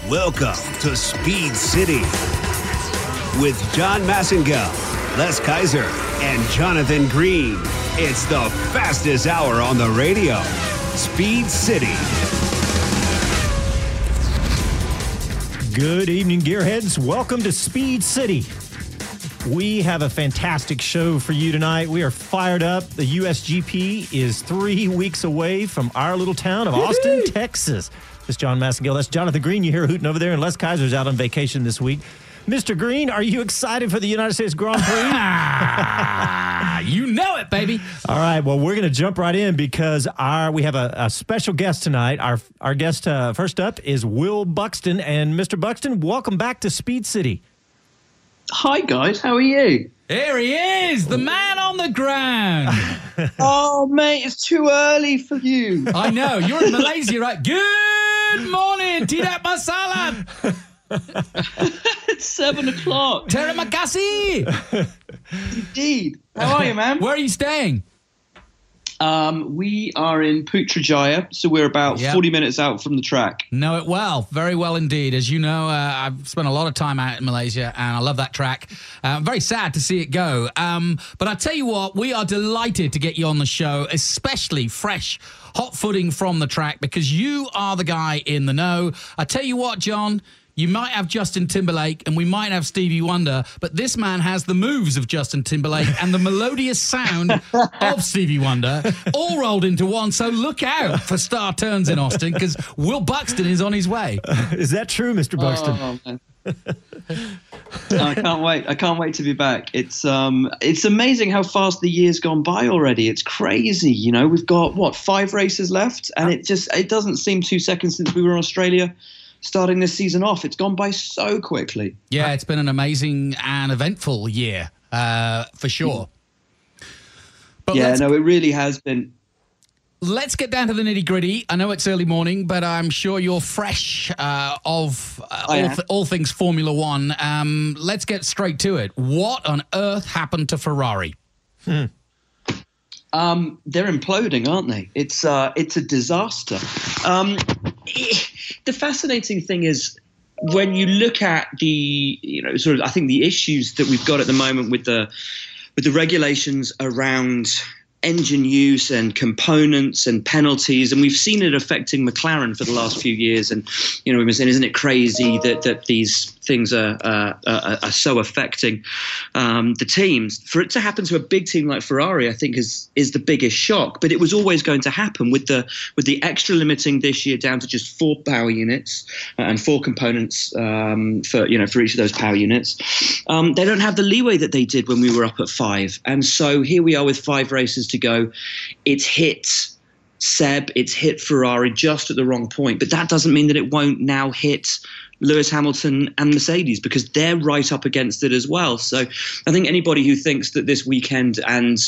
Welcome to Speed City with John Massengill, Les Kaiser, and Jonathan Green. It's the fastest hour on the radio. Speed City. Good evening, Gearheads. Welcome to Speed City. We have a fantastic show for you tonight. We are fired up. The USGP is three weeks away from our little town of Austin, Texas. This is John Massengill. That's Jonathan Green. You hear hooting over there, and Les Kaiser's out on vacation this week. Mr. Green, are you excited for the United States Grand Prix? you know it, baby. All right. Well, we're going to jump right in because our we have a, a special guest tonight. Our our guest uh, first up is Will Buxton, and Mr. Buxton, welcome back to Speed City. Hi guys, how are you? Here he is, the man on the ground. oh mate, it's too early for you. I know. You're in Malaysia, right? Good morning, tidak masalah. it's seven o'clock. Terima kasih. Indeed. How are you, man? Where are you staying? Um, we are in Putrajaya, so we're about Yep. 40 minutes out from the track. Know it well, very well indeed. As you know, uh, I've spent a lot of time out in Malaysia, and I love that track. Uh, I'm very sad to see it go. Um, but I tell you what, we are delighted to get you on the show, especially fresh, hot footing from the track, because you are the guy in the know. I tell you what, John. You might have Justin Timberlake and we might have Stevie Wonder, but this man has the moves of Justin Timberlake and the melodious sound of Stevie Wonder all rolled into one. So look out for star turns in Austin because Will Buxton is on his way. Is that true, Mr. Buxton? Oh, man. I can't wait. I can't wait to be back. It's um it's amazing how fast the year's gone by already. It's crazy, you know. We've got what, 5 races left and it just it doesn't seem 2 seconds since we were in Australia starting this season off. It's gone by so quickly. Yeah, it's been an amazing and eventful year uh, for sure. But yeah, no, it really has been let's get down to the nitty gritty. I know it's early morning, but I'm sure you're fresh uh, of uh, all, th- all things Formula One. Um, let's get straight to it. What on earth happened to Ferrari? Um, they're imploding, aren't they? It's uh, it's a disaster. Um, the fascinating thing is when you look at the you know sort of I think the issues that we've got at the moment with the with the regulations around engine use and components and penalties and we've seen it affecting McLaren for the last few years. And you know we've been saying isn't it crazy that that these things are uh, are, are so affecting. Um, the teams for it to happen to a big team like Ferrari I think is is the biggest shock. But it was always going to happen with the with the extra limiting this year down to just four power units uh, and four components um, for you know for each of those power units. Um, they don't have the leeway that they did when we were up at five. And so here we are with five races to go. It's hit Seb, it's hit Ferrari just at the wrong point, but that doesn't mean that it won't now hit Lewis Hamilton and Mercedes because they're right up against it as well. So I think anybody who thinks that this weekend and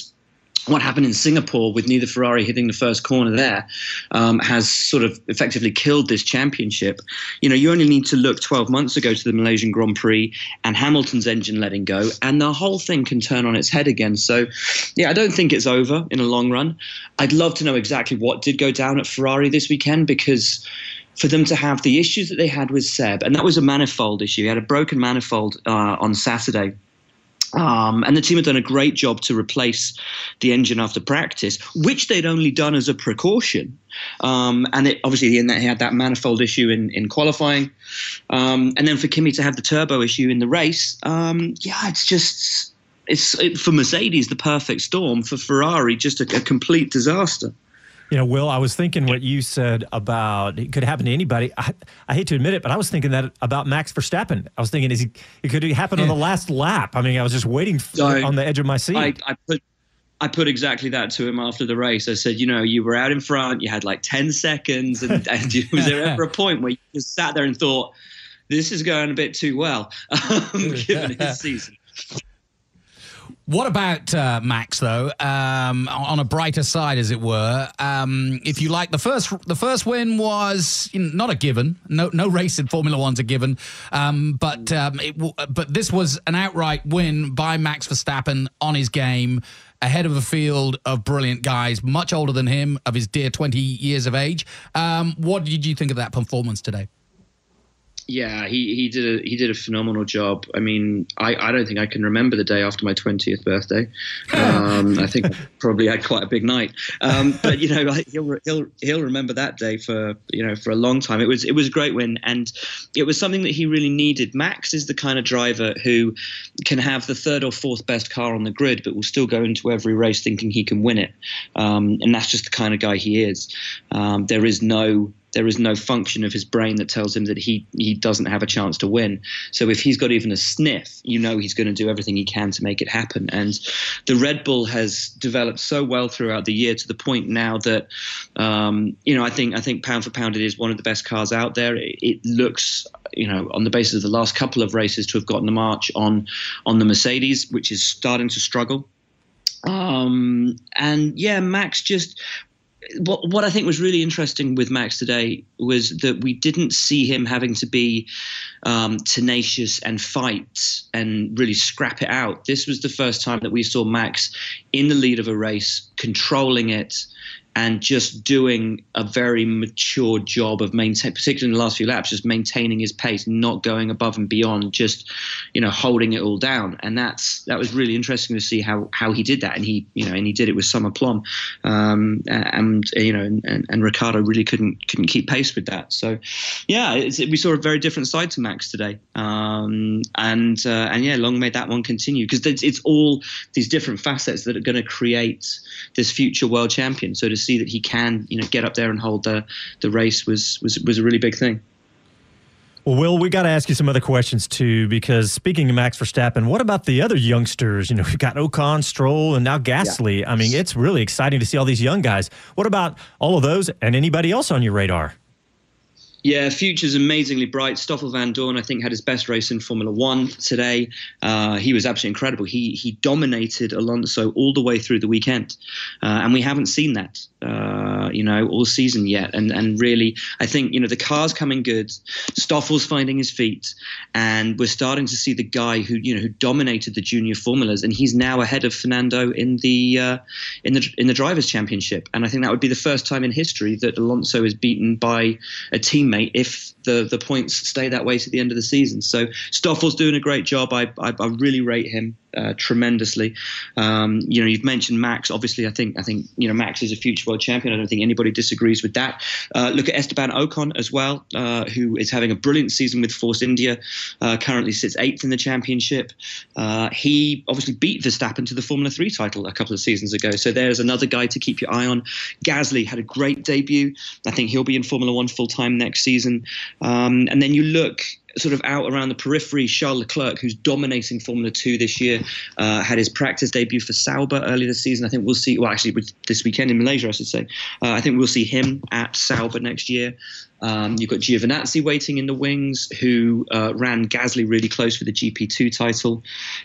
what happened in Singapore with neither Ferrari hitting the first corner there um, has sort of effectively killed this championship. You know, you only need to look 12 months ago to the Malaysian Grand Prix and Hamilton's engine letting go, and the whole thing can turn on its head again. So, yeah, I don't think it's over in a long run. I'd love to know exactly what did go down at Ferrari this weekend because for them to have the issues that they had with Seb, and that was a manifold issue. He had a broken manifold uh, on Saturday. Um, and the team had done a great job to replace the engine after practice, which they'd only done as a precaution. Um, and it, obviously, in that he had that manifold issue in, in qualifying. Um, and then for Kimi to have the turbo issue in the race, um, yeah, it's just it's it, for Mercedes the perfect storm. For Ferrari, just a, a complete disaster. You know, Will, I was thinking what you said about it could happen to anybody. I, I hate to admit it, but I was thinking that about Max Verstappen. I was thinking, is he? It could happen on the last lap. I mean, I was just waiting I- on the edge of my seat. I, I put I put exactly that to him after the race. I said, you know, you were out in front, you had like ten seconds, and, and was there ever a point where you just sat there and thought, this is going a bit too well, um, given his season. What about uh, Max though? Um, on a brighter side, as it were, um, if you like, the first the first win was you know, not a given. No no race in Formula One's a given, um, but um, it, but this was an outright win by Max Verstappen on his game ahead of a field of brilliant guys, much older than him, of his dear 20 years of age. Um, what did you think of that performance today? Yeah, he, he did a he did a phenomenal job. I mean, I, I don't think I can remember the day after my twentieth birthday. Um, I think I probably had quite a big night. Um, but you know, he'll he'll he'll remember that day for you know for a long time. It was it was a great win, and it was something that he really needed. Max is the kind of driver who can have the third or fourth best car on the grid, but will still go into every race thinking he can win it. Um, and that's just the kind of guy he is. Um, there is no there is no function of his brain that tells him that he he doesn't have a chance to win. So if he's got even a sniff, you know he's going to do everything he can to make it happen. And the Red Bull has developed so well throughout the year to the point now that um, you know I think I think pound for pound it is one of the best cars out there. It, it looks you know on the basis of the last couple of races to have gotten the march on on the Mercedes, which is starting to struggle. Um, and yeah, Max just what what I think was really interesting with Max today was that we didn't see him having to be um, tenacious and fight and really scrap it out. This was the first time that we saw Max in the lead of a race, controlling it, and just doing a very mature job of maintaining, particularly in the last few laps, just maintaining his pace, not going above and beyond, just you know holding it all down. And that's that was really interesting to see how how he did that, and he you know and he did it with some aplomb, um, and you know and, and Ricciardo really couldn't couldn't keep pace with that. So yeah, we saw a very different side to Max today, um, and uh, and yeah, long may that one continue because it's, it's all these different facets that are going to create this future world champion. So to see that he can, you know, get up there and hold the the race was was was a really big thing. Well, Will, we got to ask you some other questions too, because speaking of Max Verstappen, what about the other youngsters? You know, we've got Ocon, Stroll, and now Gasly. Yeah. I mean, it's really exciting to see all these young guys. What about all of those and anybody else on your radar? Yeah, future's amazingly bright. Stoffel Vandoorne, I think, had his best race in Formula One today. Uh, he was absolutely incredible. He he dominated Alonso all the way through the weekend, uh, and we haven't seen that, uh, you know, all season yet. And and really, I think you know the car's coming good. Stoffel's finding his feet, and we're starting to see the guy who you know who dominated the junior formulas, and he's now ahead of Fernando in the uh, in the in the drivers' championship. And I think that would be the first time in history that Alonso is beaten by a teammate teammate if the the points stay that way to the end of the season. So Stoffel's doing a great job. I I, I really rate him uh, tremendously. Um, you know, you've mentioned Max. Obviously, I think I think you know Max is a future world champion. I don't think anybody disagrees with that. Uh, look at Esteban Ocon as well, uh, who is having a brilliant season with Force India. Uh, currently sits eighth in the championship. Uh, he obviously beat Verstappen to the Formula Three title a couple of seasons ago. So there's another guy to keep your eye on. Gasly had a great debut. I think he'll be in Formula One full time next season. Um, and then you look sort of out around the periphery, Charles Leclerc, who's dominating Formula Two this year, uh, had his practice debut for Sauber earlier this season. I think we'll see, well, actually, this weekend in Malaysia, I should say. Uh, I think we'll see him at Sauber next year. Um, you've got Giovinazzi waiting in the wings, who uh, ran Gasly really close for the GP2 title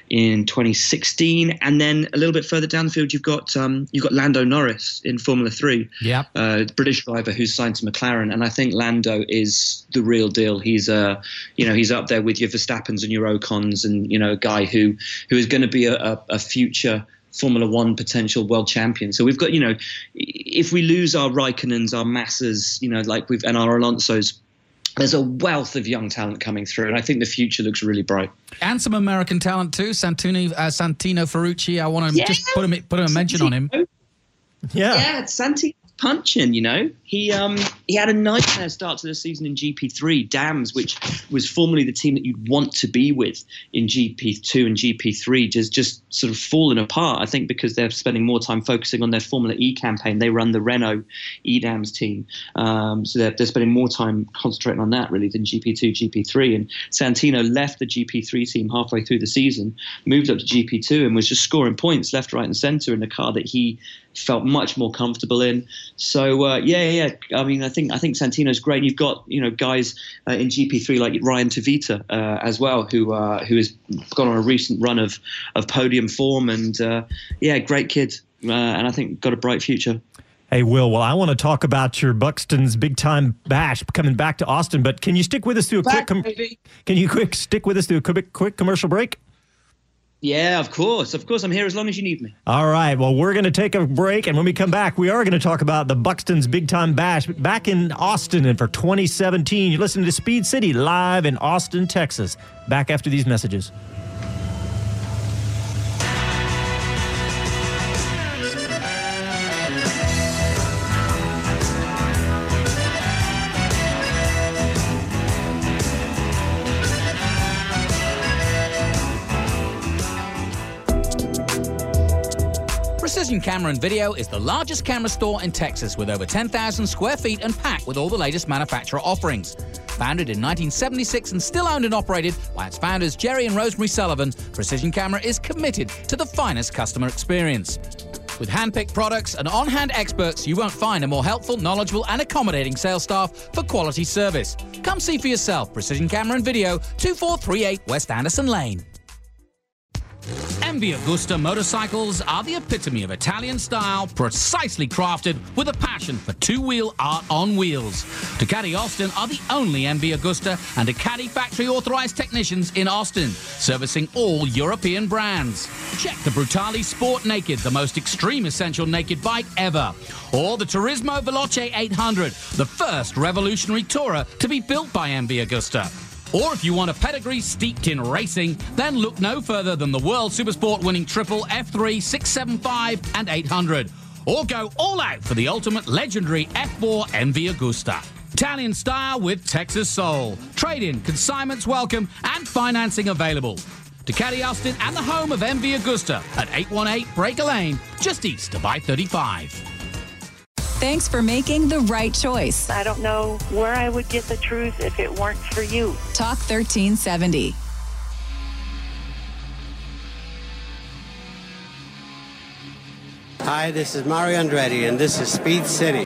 in 2016, and then a little bit further down the field, you've got um, you've got Lando Norris in Formula Three, yeah, uh, British driver who's signed to McLaren, and I think Lando is the real deal. He's uh, you know, he's up there with your Verstappens and your Ocons, and you know, a guy who who is going to be a, a, a future Formula One potential world champion. So we've got, you know, if we lose our Raikkonens, our Massas, you know, like we've and our Alonso's, there's a wealth of young talent coming through, and I think the future looks really bright. And some American talent too, Santini, uh, Santino Ferrucci. I want to yeah. just put a put a mention on him. Yeah, yeah, Santi punching. You know, he um he had a nightmare start to the season in GP3 Dams, which was formerly the team that you'd want to be with in GP2 and GP3, just just sort of fallen apart. I think because they're spending more time focusing on their Formula E campaign. They run the Renault EDAMS team, um, so they're, they're spending more time concentrating on that really than GP2, GP3. And Santino left the GP3 team halfway through the season, moved up to GP2, and was just scoring points left, right, and centre in a car that he felt much more comfortable in. So uh, yeah, yeah. I mean, I think I think Santino's great. You've got you know guys uh, in GP3 like Ryan Tveter uh, as well, who uh, who has gone on a recent run of of podium form, and uh, yeah, great kid, uh, and I think got a bright future. Hey, Will. Well, I want to talk about your Buxton's big time bash coming back to Austin, but can you stick with us through a quick? Com- can you quick stick with us through a quick, quick commercial break? Yeah, of course. Of course. I'm here as long as you need me. All right. Well, we're going to take a break. And when we come back, we are going to talk about the Buxton's Big Time Bash back in Austin and for 2017. You're listening to Speed City live in Austin, Texas. Back after these messages. Precision Camera and Video is the largest camera store in Texas with over 10,000 square feet and packed with all the latest manufacturer offerings. Founded in 1976 and still owned and operated by its founders Jerry and Rosemary Sullivan, Precision Camera is committed to the finest customer experience. With hand-picked products and on-hand experts, you won't find a more helpful, knowledgeable, and accommodating sales staff for quality service. Come see for yourself. Precision Camera and Video, 2438 West Anderson Lane. MV Agusta motorcycles are the epitome of Italian style, precisely crafted with a passion for two-wheel art on wheels. Ducati Austin are the only MV Agusta and Ducati factory authorized technicians in Austin, servicing all European brands. Check the Brutale Sport Naked, the most extreme essential naked bike ever. Or the Turismo Veloce 800, the first revolutionary tourer to be built by MV Agusta. Or if you want a pedigree steeped in racing, then look no further than the World Supersport winning triple F3, 675, and 800. Or go all out for the ultimate legendary F4 MV Agusta. Italian style with Texas soul. Trade in, consignments welcome, and financing available. Ducati Austin and the home of MV Agusta at 818 Breaker Lane, just east of I 35. Thanks for making the right choice. I don't know where I would get the truth if it weren't for you. Talk 1370. Hi, this is Mario Andretti, and this is Speed City.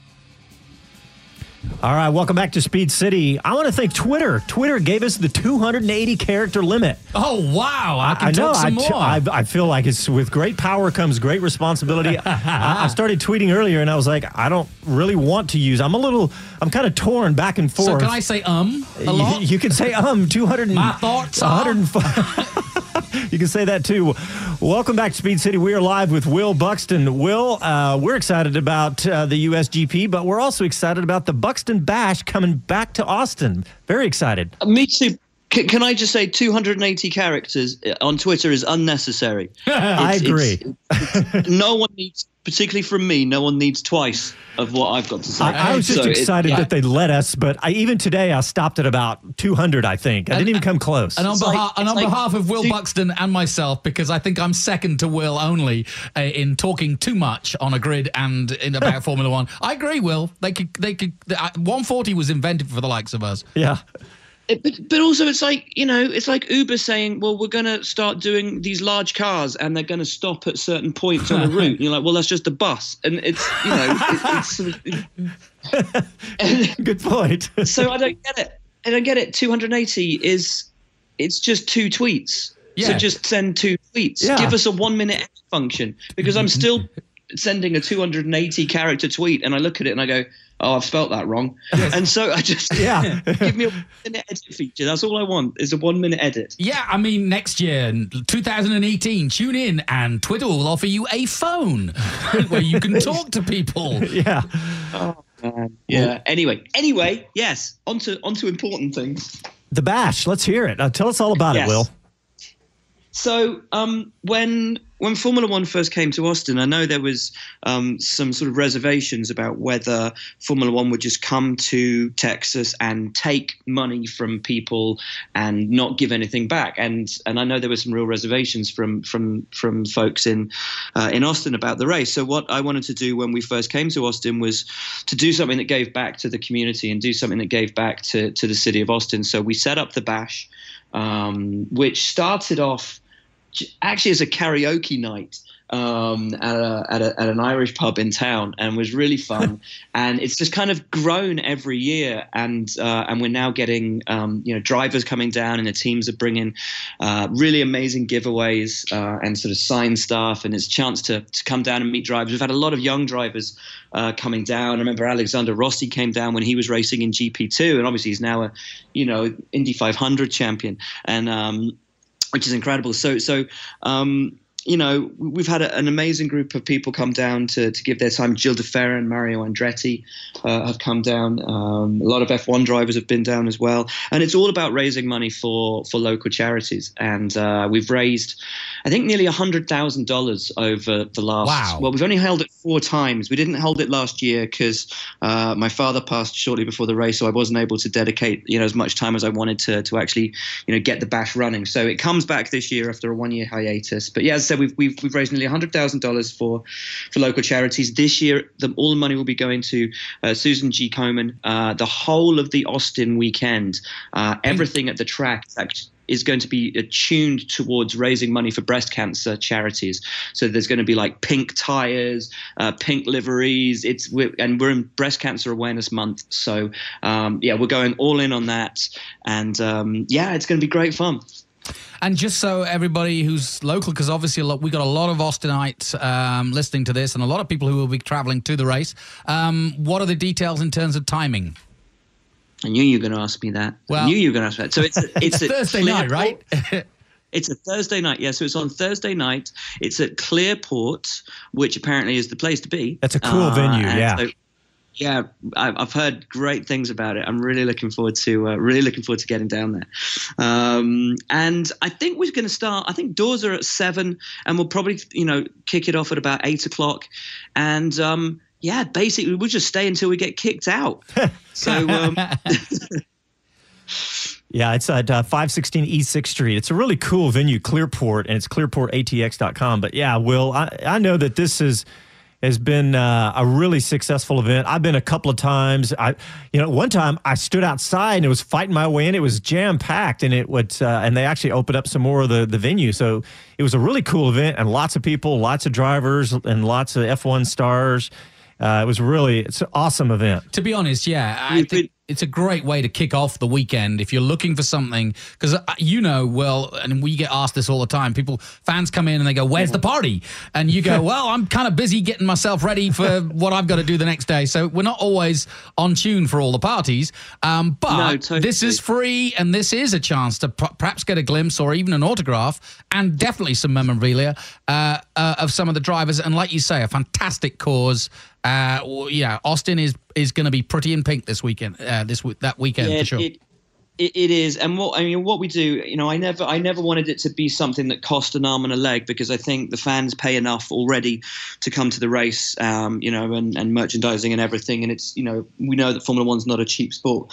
All right, welcome back to Speed City. I want to thank Twitter. Twitter gave us the 280 character limit. Oh, wow. I can I know. some I, more. t- I, I feel like it's with great power comes great responsibility. I, I started tweeting earlier, and I was like, I don't really want to use. I'm a little. I'm kind of torn back and forth. so can I say um a You, lot? you can say um 200. My thoughts are- 105. you can say that too. Welcome back to Speed City. We are live with Will Buxton. Will, uh, we're excited about uh, the USGP, but we're also excited about the Buxton Bash coming back to Austin. Very excited. Uh, Me too. C- can I just say 280 characters uh, on Twitter is unnecessary. I agree. no one needs, particularly from me, no one needs twice of what I've got to say. I, I was just So it- excited yeah. that they let us, but I, even today I stopped at about 200. I think I didn't even come close. And on, It's like- behalf, and on like behalf of Will two- Buxton and myself, because I think I'm second to Will only uh, in talking too much on a grid and in about Formula One. I agree, Will. They could, they could. Uh, 140 was invented for the likes of us. yeah. It- but, but also it's like you know it's like uber saying well we're going to start doing these large cars and they're going to stop at certain points on the route. And you're like well that's just a bus. And it's you know it, it's sort of, and Good point. so i don't get it. I don't get it. 280 is it's just two tweets. Yeah. so just send two tweets. Yeah. give us a one minute function. Because i'm still sending a 280 character tweet and i look at it and i go oh i've spelt that wrong and so i just Yeah. give me a one minute edit feature that's all i want is a one minute edit Yeah, I mean, next year, 2018, tune in and Twitter will offer you a phone where you can talk to people. yeah. Oh, man. Yeah anyway anyway yes onto onto important things The Bash. Let's hear it. Uh, tell us all about it, Will. So um, when when Formula One first came to Austin, I know there was um, some sort of reservations about whether Formula One would just come to Texas and take money from people and not give anything back. And and I know there were some real reservations from from from folks in uh, in Austin about the race. So what I wanted to do when we first came to Austin was to do something that gave back to the community and do something that gave back to to the city of Austin. So we set up the bash, um, which started off actually as a karaoke night um, at, a, at, a, at an Irish pub in town and was really fun. and it's just kind of grown every year. And uh, and we're now getting um, you know drivers coming down, and the teams are bringing uh, really amazing giveaways uh, and sort of sign stuff. And it's a chance to, to come down and meet drivers. We've had a lot of young drivers uh, coming down. I remember Alexander Rossi came down when he was racing in GP2, and obviously he's now a you know Indy 500 champion. And um, which is incredible. So, so um, you know, we've had a, an amazing group of people come down to, to give their time. Gil de Ferran and Mario Andretti uh, have come down. Um, a lot of F1 drivers have been down as well. And it's all about raising money for, for local charities. And uh, we've raised, I think, nearly $100,000 over the last. Wow. Well, we've only held it four times. We didn't hold it last year because uh, my father passed shortly before the race, so I wasn't able to dedicate, you know, as much time as I wanted to, to actually, you know, get the bash running. So it comes back this year after a one year hiatus. But yeah, as I said, we've, we've, we've raised nearly $100,000 for, for local charities. This year, the, all the money will be going to uh, Susan G. Komen. Uh, the whole of the Austin weekend, uh, everything at the track is actually is going to be attuned towards raising money for breast cancer charities. So there's going to be like pink tires, uh, pink liveries. It's we're, and we're in Breast Cancer Awareness Month, so um, yeah, we're going all in on that, and um, yeah, it's going to be great fun. And just so everybody who's local, because obviously lot, we got a lot of Austinites um, listening to this, and a lot of people who will be traveling to the race. Um, what are the details in terms of timing? I knew you were going to ask me that. Well- I knew you were going to ask that. So it's a, it's, It's a Thursday night, right? It's a Thursday night, yeah. So it's on Thursday night. It's at Clearport, which apparently is the place to be. That's a cool venue, yeah. so- yeah, I- I've heard great things about it. I'm really looking forward to uh, really looking forward to getting down there. Um, and I think we're going to start. I think doors are at seven, and we'll probably you know kick it off at about eight o'clock. And um, yeah, basically we'll just stay until we get kicked out. so um, Yeah, it's at uh, 516 East 6th Street. It's a really cool venue, Clearport, and it's clearportatx.com. But yeah, Will, I, I know that this is has been uh, a really successful event. I've been a couple of times. I, you know, one time I stood outside and it was fighting my way in. It was jam packed, and it would, uh, and they actually opened up some more of the the venue. So it was a really cool event, and lots of people, lots of drivers, and lots of F1 stars. Uh, it was really, it's an awesome event. To be honest, yeah, I think it's a great way to kick off the weekend if you're looking for something. Because you know, well, and we get asked this all the time. People, fans come in and they go, "Where's the party?" And you go, "Well, I'm kind of busy getting myself ready for what I've got to do the next day." So we're not always on tune for all the parties. Um, but No, totally. this is free, and this is a chance to p- perhaps get a glimpse or even an autograph, and definitely some memorabilia uh, uh, of some of the drivers. And like you say, a fantastic cause. Uh, yeah, Austin is is going to be pretty in pink this weekend. Uh, this that weekend yeah, for sure. it, it, it is, and what I mean, what we do, you know, I never, I never wanted it to be something that cost an arm and a leg because I think the fans pay enough already to come to the race, um, you know, and, and merchandising and everything, and it's, you know, we know that Formula One's not a cheap sport.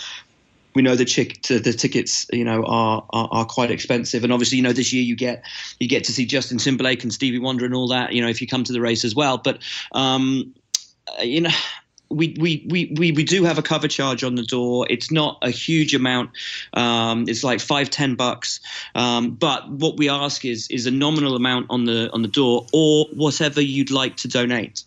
We know the chick, the tickets, you know, are, are are quite expensive, and obviously, you know, this year you get you get to see Justin Timberlake and Stevie Wonder and all that, you know, if you come to the race as well. But um, you know we, we, we, we, we do have a cover charge on the door. It's not a huge amount. Um, it's like five, ten bucks. Um, but what we ask is is a nominal amount on the on the door or whatever you'd like to donate.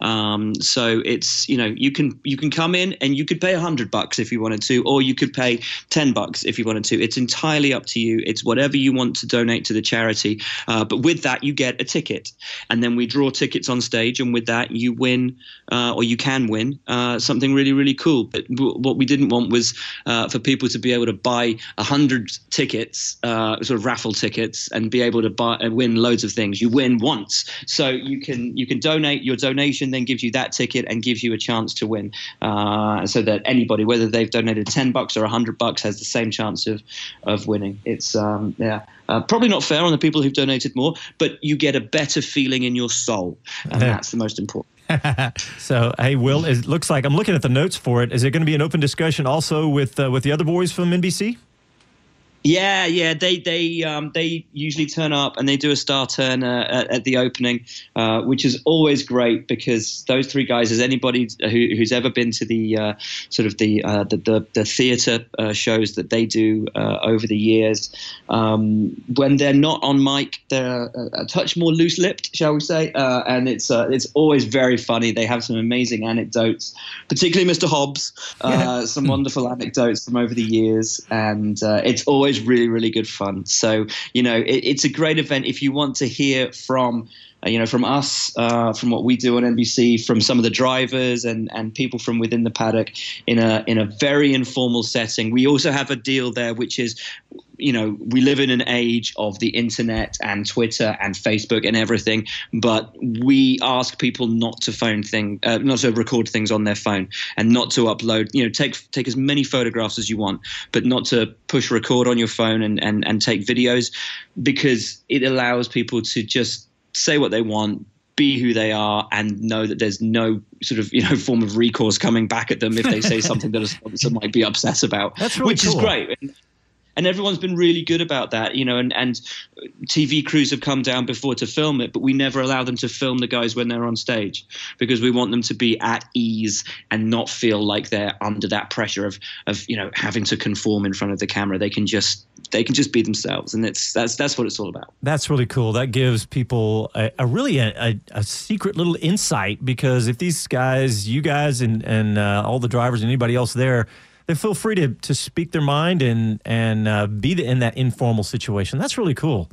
Um, so it's you know you can you can come in and you could pay a hundred bucks if you wanted to, or you could pay ten bucks if you wanted to. It's entirely up to you. It's whatever you want to donate to the charity. Uh, but with that, you get a ticket, and then we draw tickets on stage, and with that, you win uh, or you can win uh, something really really cool. But w- what we didn't want was uh, for people to be able to buy a hundred tickets, uh, sort of raffle tickets, and be able to buy and win loads of things. You win once, so you can you can donate. Your donation then gives you that ticket and gives you a chance to win. Uh, so that anybody, whether they've donated ten bucks or a hundred bucks, has the same chance of of winning. It's um, yeah. Uh, probably not fair on the people who've donated more, but you get a better feeling in your soul, and that's the most important. So, hey, Will, it looks like I'm looking at the notes for it. Is it going to be an open discussion also with uh, with the other boys from NBC? Yeah, yeah, they they um, they usually turn up and they do a star turn uh, at, at the opening, uh, which is always great because those three guys, as anybody who, who's ever been to the uh, sort of the uh, the, the, the theatre uh, shows that they do uh, over the years, um, when they're not on mic, they're a, a touch more loose-lipped, shall we say? and it's it's always very funny. They have some amazing anecdotes, particularly Mr. Hobbs, some wonderful anecdotes from over the years, and it's always always really, really good fun. So, you know, it, it's a great event if you want to hear from. Uh, you know, from us, uh, from what we do on NBC, from some of the drivers and, and people from within the paddock in a in a very informal setting. We also have a deal there, which is you know, we live in an age of the internet and Twitter and Facebook and everything, but we ask people not to phone thing, uh, not to record things on their phone and not to upload. You know, take take as many photographs as you want, but not to push record on your phone and and and take videos because it allows people to just say what they want, be who they are and know that there's no sort of you know form of recourse coming back at them if they say something that a sponsor might be upset about, That's really which cool. is great and everyone's been really good about that, you know. And, and TV crews have come down before to film it, but we never allow them to film the guys when they're on stage because we want them to be at ease and not feel like they're under that pressure of of you know having to conform in front of the camera. They can just they can just be themselves, and it's that's that's what it's all about. That's really cool. That gives people a, a really a, a, a, secret little insight because if these guys, you guys, and and uh, all the drivers and anybody else there they feel free to to speak their mind and and uh, be the, in that informal situation. That's really cool.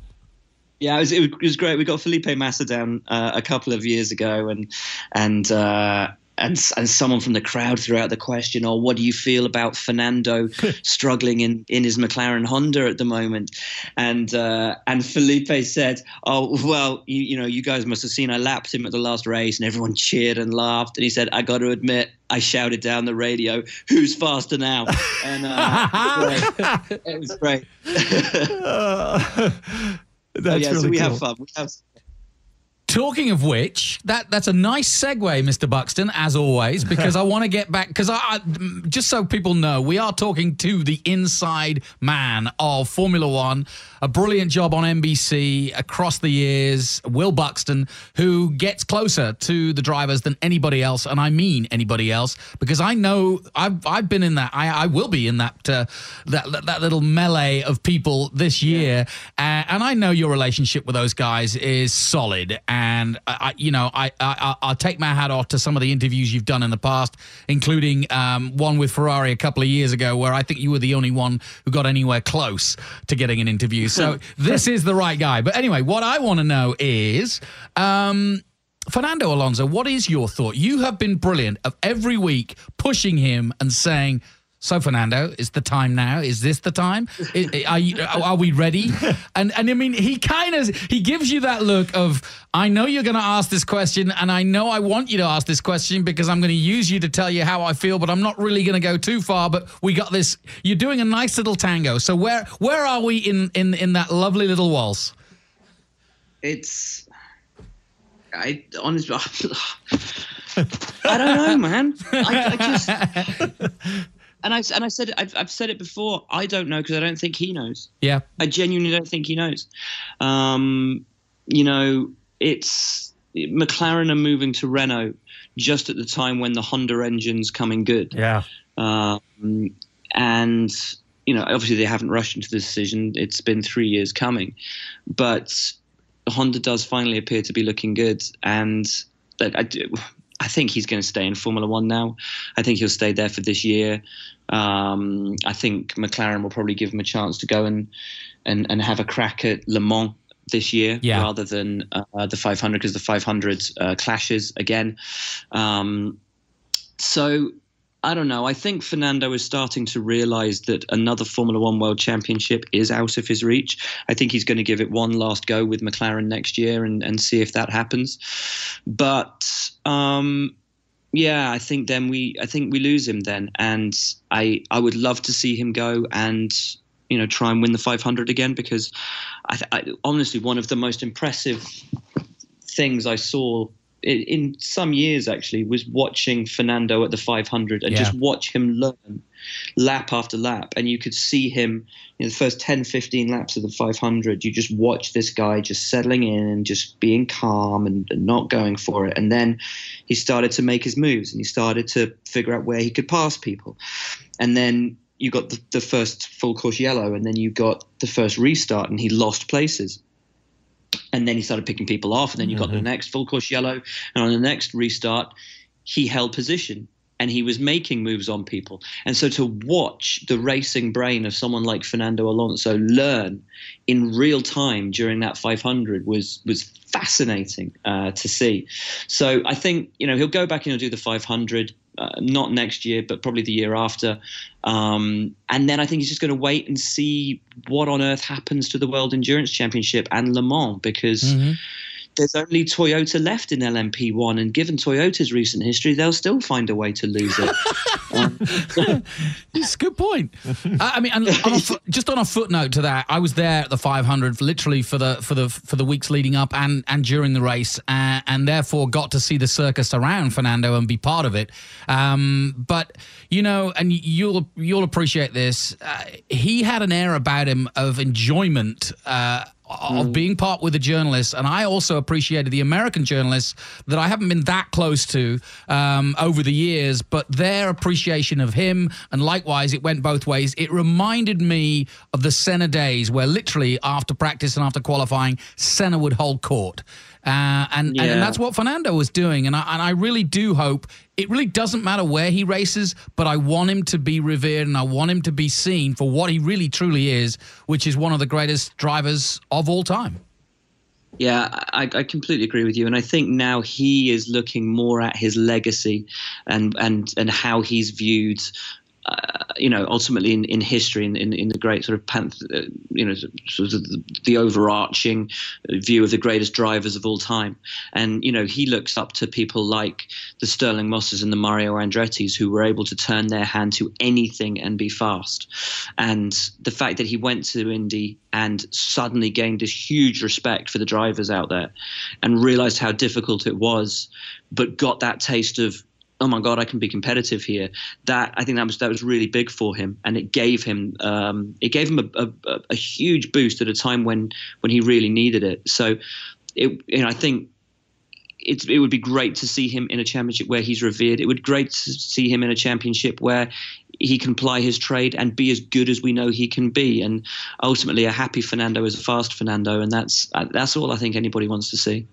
Yeah, it was, it was great. We got Felipe Massa down uh, a couple of years ago, and and uh, and and someone from the crowd threw out the question, "Or oh, what do you feel about Fernando struggling in, in his McLaren Honda at the moment?" And uh, and Felipe said, "Oh well, you you know you guys must have seen I lapped him at the last race, and everyone cheered and laughed." And he said, "I got to admit, I shouted down the radio, "Who's faster now?" And uh, it was great. It was great. uh, that's yeah, really so we cool. have fun. We have Talking of which, that that's a nice segue, Mr. Buxton, as always, because I want to get back because I, I just so people know, we are talking to the inside man of Formula One, a brilliant job on NBC across the years, Will Buxton, who gets closer to the drivers than anybody else, and I mean anybody else, because I know I've I've been in that, I, I will be in that uh, that that little melee of people this year, uh, and I know your relationship with those guys is solid and I, you know, I, I I'll take my hat off to some of the interviews you've done in the past, including um, one with Ferrari a couple of years ago, where I think you were the only one who got anywhere close to getting an interview. So this is the right guy. But anyway, what I want to know is. Um, Fernando Alonso, what is your thought? You have been brilliant of every week pushing him and saying, so Fernando, is the time now? Is this the time? Are, you, are we ready? And and I mean, he kind of he gives you that look of I know you're going to ask this question, and I know I want you to ask this question because I'm going to use you to tell you how I feel, but I'm not really going to go too far. But we got this. You're doing a nice little tango. So where where are we in in in that lovely little waltz? It's I honestly. I don't know, man. I, I just and I and I said I've I've said it before. I don't know because I don't think he knows. Yeah, I genuinely don't think he knows. Um, you know, it's McLaren are moving to Renault just at the time when the Honda engine's coming good. Yeah, um, and you know, obviously they haven't rushed into the decision. It's been three years coming, but Honda does finally appear to be looking good, and. I do, I think he's going to stay in Formula One now. I think he'll stay there for this year. Um, I think McLaren will probably give him a chance to go and and, and have a crack at Le Mans this year yeah. rather than uh, the 500 because the 500 uh, clashes again. Um, so I don't know. I think Fernando is starting to realize that another Formula One World Championship is out of his reach. I think he's going to give it one last go with McLaren next year and, and see if that happens. But um, yeah, I think then we I think we lose him then, and I I would love to see him go and you know try and win the 500 again because I, I honestly one of the most impressive things I saw in, in some years actually was watching Fernando at the 500 and Yeah. just watch him learn lap after lap. And you could see him in the first 10 15 laps of the 500 you just watch this guy just settling in and just being calm and, and not going for it. And then he started to make his moves and he started to figure out where he could pass people. And then you got the, the first full course yellow and then you got the first restart and he lost places and then he started picking people off. And then you got the next full course yellow. And on the next restart he held position. And he was making moves on people. And so to watch the racing brain of someone like Fernando Alonso learn in real time during that 500 was was fascinating uh, to see. So I think you know he'll go back and he'll do the 500 uh, not next year, but probably the year after. Um, and then I think he's just going to wait and see what on earth happens to the World Endurance Championship and Le Mans because there's only Toyota left in LMP1. And given Toyota's recent history, they'll still find a way to lose it. It's a good point. I I mean, and on a fo- just on a footnote to that, I was there at the 500 literally for the for the for the weeks leading up and and during the race, uh, and therefore got to see the circus around Fernando and be part of it. Um, but you know, and you'll you'll appreciate this. Uh, he had an air about him of enjoyment. Uh, of being part with the journalists, and I also appreciated the American journalists that I haven't been that close to um, over the years, but their appreciation of him, and likewise, it went both ways. It reminded me of the Senna days, where literally after practice and after qualifying, Senna would hold court. Uh, and, and Yeah. and that's what Fernando was doing, and I, and I really do hope it really doesn't matter where he races, but I want him to be revered and I want him to be seen for what he really truly is, which is one of the greatest drivers of all time. Yeah, I, I completely agree with you, and I think now he is looking more at his legacy and and and how he's viewed. Uh, you know, ultimately in, in history, in, in, in the great sort of, panth- uh, you know, sort of the, the overarching view of the greatest drivers of all time. And, you know, he looks up to people like the Stirling Mosses and the Mario Andretti's who were able to turn their hand to anything and be fast. And the fact that he went to Indy and suddenly gained this huge respect for the drivers out there and realized how difficult it was, but got that taste of, oh my god, I can be competitive here. That I think that was that was really big for him, and it gave him um, it gave him a, a, a huge boost at a time when when he really needed it. So, it you know I think. It's, it would be great to see him in a championship where he's revered. It would be great to see him in a championship where he can ply his trade and be as good as we know he can be. And ultimately, a happy Fernando is a fast Fernando, and that's that's all I think anybody wants to see.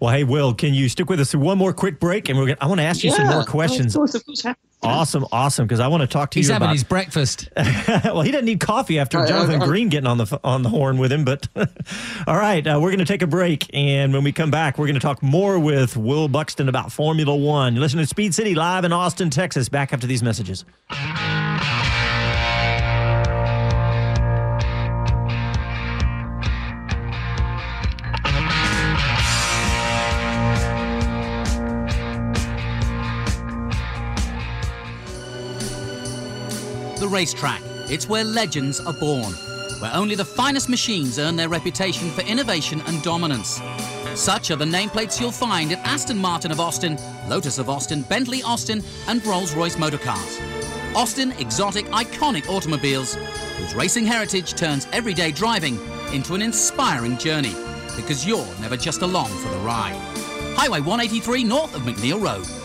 Well, hey, Will, can you stick with us through one more quick break? And we're gonna, I want to ask you some more questions. Of course, of course, happy. Awesome, awesome, because I want to talk to He's you having about. his breakfast. well, he doesn't need coffee after Right, Jonathan okay. Green getting on the on the horn with him. But all right, uh, we're going to take a break, and when we come back, we're going to talk more with Will Buxton about Formula One. You listen to Speed City live in Austin, Texas. Back after these messages. Racetrack. It's where legends are born, where only the finest machines earn their reputation for innovation and dominance. Such are the nameplates you'll find at Aston Martin of Austin, Lotus of Austin, Bentley Austin, and Rolls Royce Motorcars. Austin exotic, iconic automobiles whose racing heritage turns everyday driving into an inspiring journey because you're never just along for the ride. Highway 183 north of McNeil Road.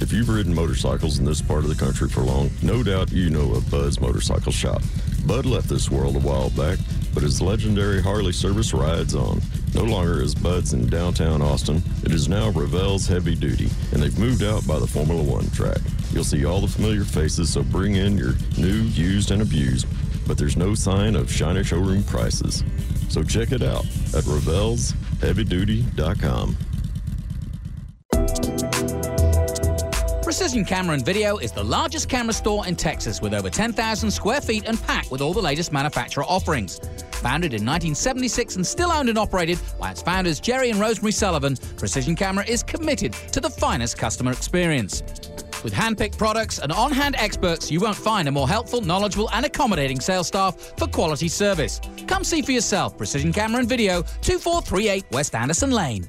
If you've ridden motorcycles in this part of the country for long, no doubt you know of Bud's Motorcycle Shop. Bud left this world a while back, but his legendary Harley service rides on. No longer is Bud's in downtown Austin, it is now Ravel's Heavy Duty, and they've moved out by the Formula One track. You'll see all the familiar faces, so bring in your new, used, and abused, but there's no sign of shiny showroom prices. So check it out at RavelsHeavyDuty.com. Precision Camera and Video is the largest camera store in Texas with over 10,000 square feet and packed with all the latest manufacturer offerings. Founded in 1976 and still owned and operated by its founders Jerry and Rosemary Sullivan, Precision Camera is committed to the finest customer experience. With hand-picked products and on-hand experts, you won't find a more helpful, knowledgeable, and accommodating sales staff for quality service. Come see for yourself. Precision Camera and Video, 2438 West Anderson Lane.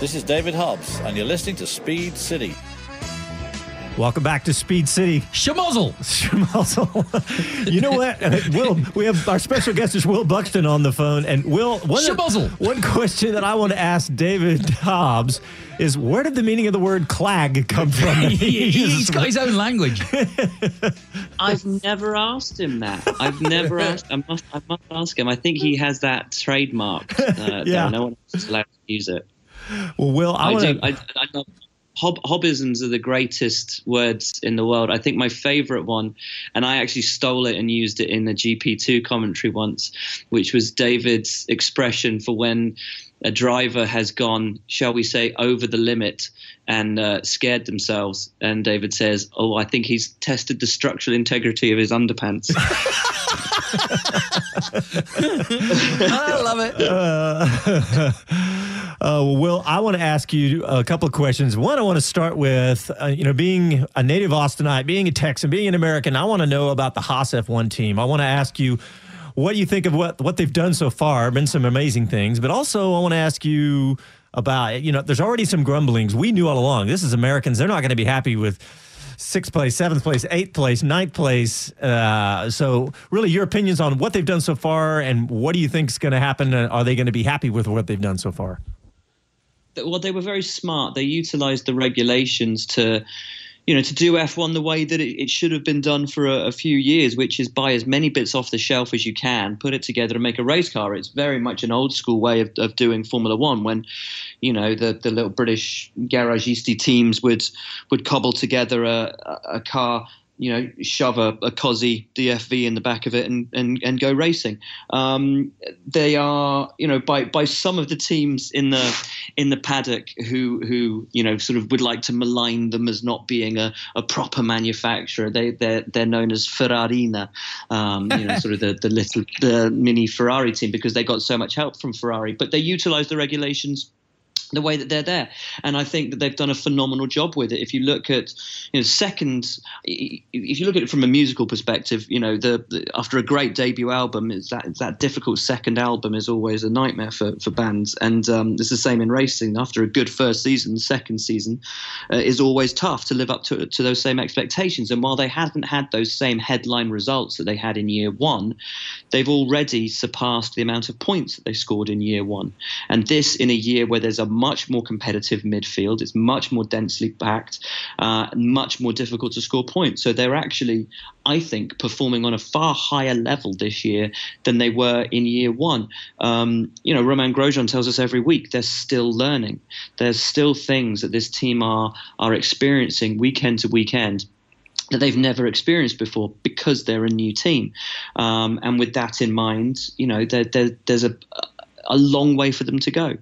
This is David Hobbs, and you're listening to Speed City. Welcome back to Speed City. Schmuzzle. Schmuzzle. you know what? Uh, Will, we have our special guest is Will Buxton on the phone. And Will, one, Schmuzzle. one question that I want to ask David Hobbs is where did the meaning of the word clag come from? He- He's got his own language. I've never asked him that. I've never asked. I must. I must ask him. I think he has that trademark. Uh, Yeah. No one else is allowed to use it. Well, Will, I, I, want do. to. I, I love hob, hobisms are the greatest words in the world. I think my favorite one, and I actually stole it and used it in the GP2 commentary once, which was David's expression for when a driver has gone, shall we say, over the limit and uh, scared themselves. And David says, "Oh, I think he's tested the structural integrity of his underpants." I love it. Uh, uh, well, Will, I want to ask you a couple of questions. One, I want to start with, uh, you know, being a native Austinite, being a Texan, being an American. I want to know about the Haas F1 team. I want to ask you, what do you think of what what they've done so far? Been some amazing things, but also I want to ask you about, you know, there's already some grumblings. We knew all along. This is Americans. They're not going to be happy with sixth place, seventh place, eighth place, ninth place. Uh, so, really, your opinions on what they've done so far, and what do you think is going to happen? Are they going to be happy with what they've done so far? Well, they were very smart. They utilized the regulations to, you know, to do F1 the way that it, it should have been done for a, a few years, which is buy as many bits off the shelf as you can, put it together, and make a race car. It's very much an old school way of, of doing Formula One when, you know, the, the little British garagisti teams would would cobble together a a car. You know, shove a, a COSI DFV in the back of it and, and, and go racing. Um, they are, you know, by, by some of the teams in the in the paddock who who you know sort of would like to malign them as not being a, a proper manufacturer. They they're they're known as Ferrarina, um, you know, sort of the, the little the mini Ferrari team because they got so much help from Ferrari. But they utilize the regulations the way that they're there. And I think that they've done a phenomenal job with it. If you look at, you know, second, if you look at it from a musical perspective, you know, the, the after a great debut album, is that that difficult second album is always a nightmare for, for bands. And um, it's the same in racing. After a good first season, second season uh, is always tough to live up to to those same expectations. And while they haven't had those same headline results that they had in year one, they've already surpassed the amount of points that they scored in year one. And this in a year where there's a much more competitive midfield. It's much more densely packed, uh, much more difficult to score points. So they're actually, I think, performing on a far higher level this year than they were in year one. Um, you know, Romain Grosjean tells us every week they're still learning. There's still things that this team are are experiencing weekend to weekend that they've never experienced before because they're a new team. Um, and with that in mind, you know, there, there, there's a a long way for them to go.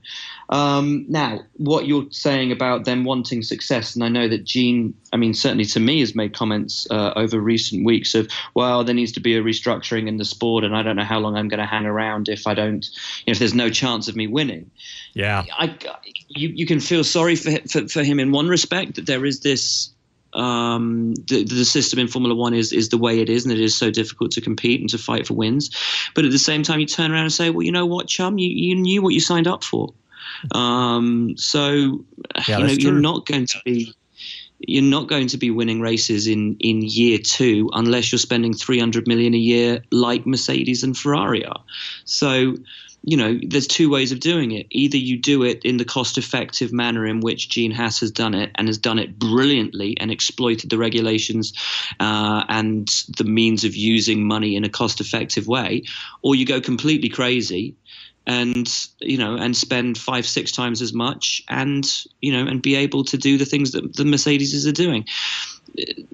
Um, now, what you're saying about them wanting success, and I know that Gene, I mean, certainly to me, has made comments uh, over recent weeks of, well, there needs to be a restructuring in the sport, and I don't know how long I'm going to hang around if I don't, you know, if there's no chance of me winning. Yeah. I, you, you can feel sorry for, for, for him in one respect that there is this um, the, the system in Formula One is is the way it is, and it is so difficult to compete and to fight for wins. But at the same time, you turn around and say, well, you know what, chum, you, you knew what you signed up for. Um, so Yeah, you know you're not going to be you're not going to be winning races in in year two unless you're spending 300 million a year like Mercedes and Ferrari are. So you know, there's two ways of doing it. Either you do it in the cost effective manner in which Gene Haas has done it and has done it brilliantly and exploited the regulations uh, and the means of using money in a cost effective way, or you go completely crazy and you know and spend five six times as much and you know and be able to do the things that the mercedes are doing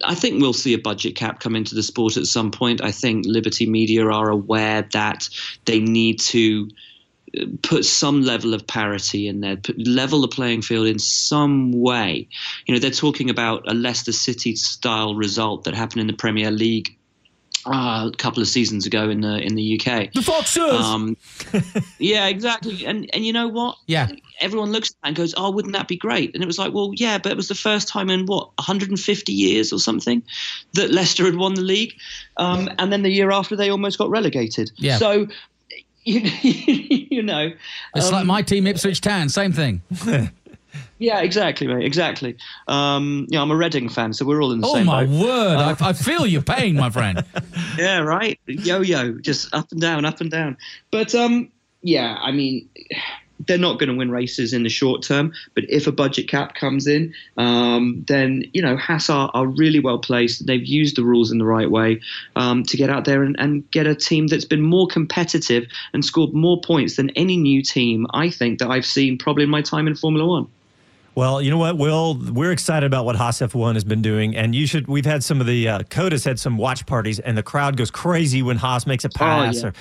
I think we'll see a budget cap come into the sport at some point. I think Liberty Media are aware that they need to uh, put some level of parity in there, put, level the playing field in some way. You know, they're talking about a Leicester City style result that happened in the Premier League uh, a couple of seasons ago in the in the UK. The Foxes. Um, yeah, exactly. And and you know what? Yeah. Everyone looks at that and goes, "Oh, wouldn't that be great?" And it was like, "Well, yeah, but it was the first time in what 150 years or something that Leicester had won the league, um, and then the year after they almost got relegated. Yeah. So, you, you know, It's um, like my team, Ipswich Town, same thing. yeah, exactly, mate, exactly. Um, yeah, I'm a Reading fan, so we're all in the oh same Oh my boat. word! I, I feel your pain, my friend. yeah, right. Yo-yo, just up and down, up and down. But um, yeah, I mean, they're not going to win races in the short term. But if a budget cap comes in, um, then you know Haas are, are really well placed. They've used the rules in the right way um, to get out there and, and get a team that's been more competitive and scored more points than any new team I think that I've seen probably in my time in Formula One. Well, you know what, Will? We're excited about what Haas F1 has been doing, and you should. We've had some of the uh, COTA's had some watch parties, and the crowd goes crazy when Haas makes a pass. yeah. or,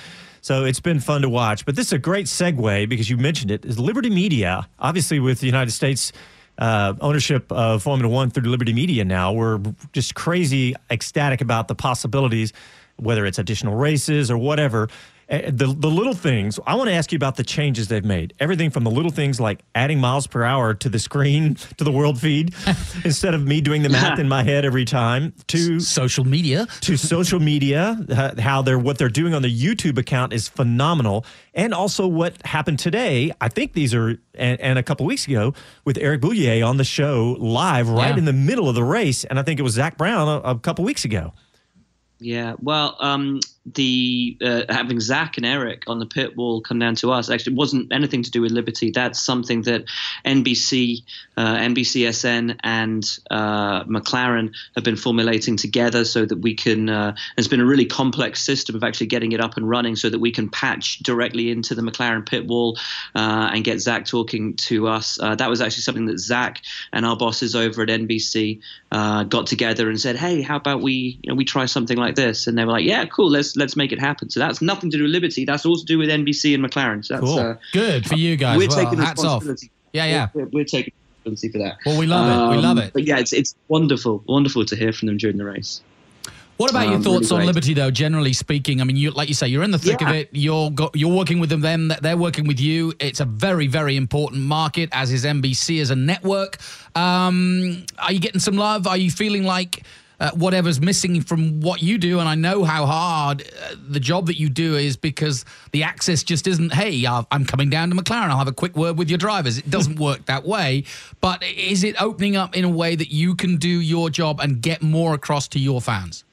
so it's been fun to watch. But this is a great segue because you mentioned it. Is Liberty Media, obviously with the United States uh, ownership of Formula One through Liberty Media now, we're just crazy ecstatic about the possibilities, whether it's additional races or whatever. Uh, The, the little things, I want to ask you about the changes they've made. Everything from the little things like adding miles per hour to the screen, to the world feed, instead of me doing the math in my head every time, to social media, to social media, uh, how they're what they're doing on the YouTube account is phenomenal, and also what happened today. I think these are and, and a couple weeks ago with Eric Boullier on the show live right Yeah. in the middle of the race, and I think it was Zak Brown a, a couple weeks ago. Yeah, well, um, the uh, having Zak and Eric on the pit wall come down to us actually wasn't anything to do with Liberty. That's something that NBC, uh, NBCSN, and uh, McLaren have been formulating together so that we can. Uh, it's been a really complex system of actually getting it up and running so that we can patch directly into the McLaren pit wall uh, and get Zak talking to us. Uh, that was actually something that Zak and our bosses over at NBC uh, got together and said, "Hey, how about we, you know, we try something like this?" And they were like, "Yeah, cool. Let's let's make it happen." So that's nothing to do with Liberty. That's all to do with NBC and McLaren. So that's, Cool. uh, Good for you guys. We're Well, taking hats off. responsibility. Yeah, yeah. We're, we're taking responsibility for that. Well, we love it. We love it. But yeah, it's it's wonderful, wonderful to hear from them during the race. What about your Um, thoughts really on. Liberty, though? Generally speaking, I mean, you like you say, you're in the thick of it. You're go, you're working with them. Them they're working with you. It's a very very important market, as is NBC as a network. Um, are you getting some love? Are you feeling like uh, whatever's missing from what you do? And I know how hard uh, the job that you do is because the access just isn't. Hey, uh, I'm coming down to McLaren. I'll have a quick word with your drivers. It doesn't work that way. But is it opening up in a way that you can do your job and get more across to your fans?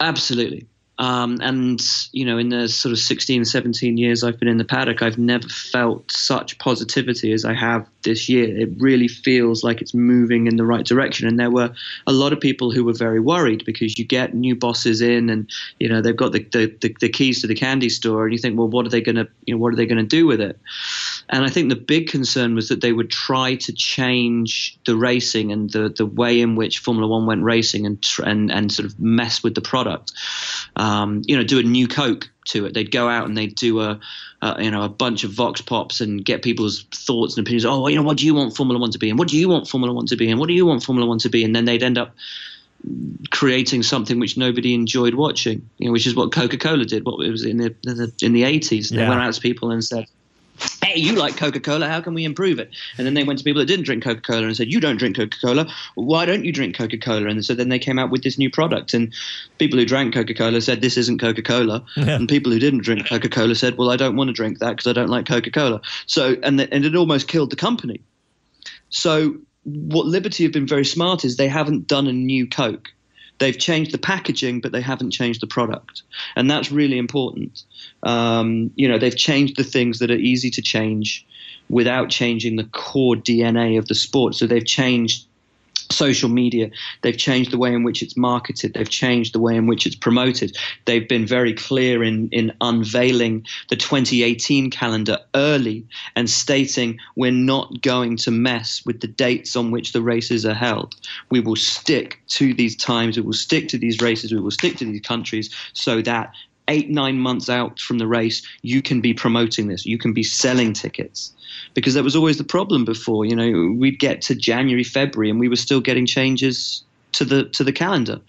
Absolutely. Um, and, you know, in the sort of 16, 17 years I've been in the paddock, I've never felt such positivity as I have this year. It really feels like it's moving in the right direction. And there were a lot of people who were very worried because you get new bosses in and, you know, they've got the, the, the, the keys to the candy store and you think, well, what are they going to, you know, what are they going to do with it? And I think the big concern was that they would try to change the racing and the, the way in which Formula One went racing and and and sort of mess with the product. Um, you know, do a new Coke to it. They'd go out and they'd do a, a you know a bunch of vox pops and get people's thoughts and opinions. Oh, you know, what do you want Formula One to be? And what do you want Formula One to be? And what do you want Formula One to be? And then they'd end up creating something which nobody enjoyed watching. You know, which is what Coca Cola did. What it was in the, in the eighties. They went out to people and said hey, you like Coca Cola, how can we improve it? And then they went to people that didn't drink Coca Cola and said, you don't drink Coca Cola, why don't you drink Coca Cola? And so then they came out with this new product. And people who drank Coca Cola said, this isn't Coca Cola. And people who didn't drink Coca Cola said, well, I don't want to drink that because I don't like Coca Cola. So, and, the, and it almost killed the company. So, what Liberty have been very smart is they haven't done a new Coke. They've changed the packaging, but they haven't changed the product, and that's really important. Um, you know, they've changed the things that are easy to change without changing the core DNA of the sport. So they've changed social media. They've changed the way in which it's marketed. They've changed the way in which it's promoted. They've been very clear in, in unveiling the 2018 calendar early and stating we're not going to mess with the dates on which the races are held. We will stick to these times. We will stick to these races. We will stick to these countries so that eight, nine months out from the race, you can be promoting this. You can be selling tickets because that was always the problem before. You know, we'd get to January, February, and we were still getting changes to the to the calendar.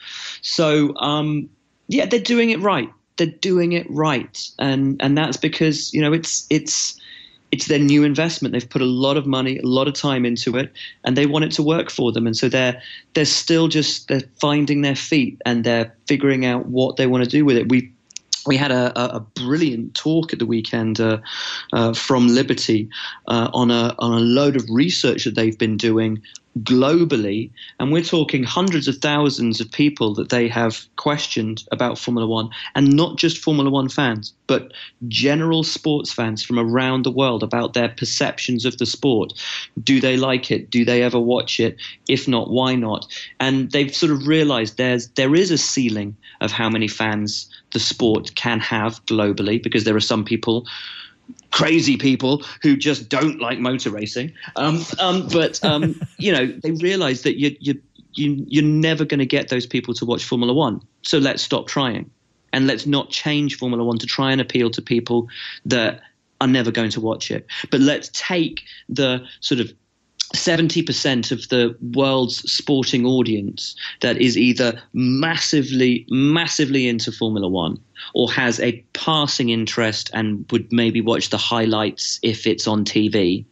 So, um, yeah, they're doing it right. They're doing it right, and and that's because you know it's it's it's their new investment. They've put a lot of money, a lot of time into it, and they want it to work for them. And so they're they're still just they're finding their feet and they're figuring out what they want to do with it. We we had a, a, brilliant talk at the weekend uh, uh, from Liberty uh, on a on a load of research that they've been doing globally, and we're talking hundreds of thousands of people that they have questioned about Formula One, and not just Formula One fans, but general sports fans from around the world about their perceptions of the sport. Do they like it? Do they ever watch it? If not, why not? And they've sort of realised there's there is a ceiling of how many fans the sport can have globally, because there are some people crazy people who just don't like motor racing. Um, um, but um, you know, they realise that you you you you're never going to get those people to watch Formula One. So let's stop trying, and let's not change Formula One to try and appeal to people that are never going to watch it. But let's take the sort of 70% of the world's sporting audience that is either massively, massively into Formula One or has a passing interest and would maybe watch the highlights if it's on TV.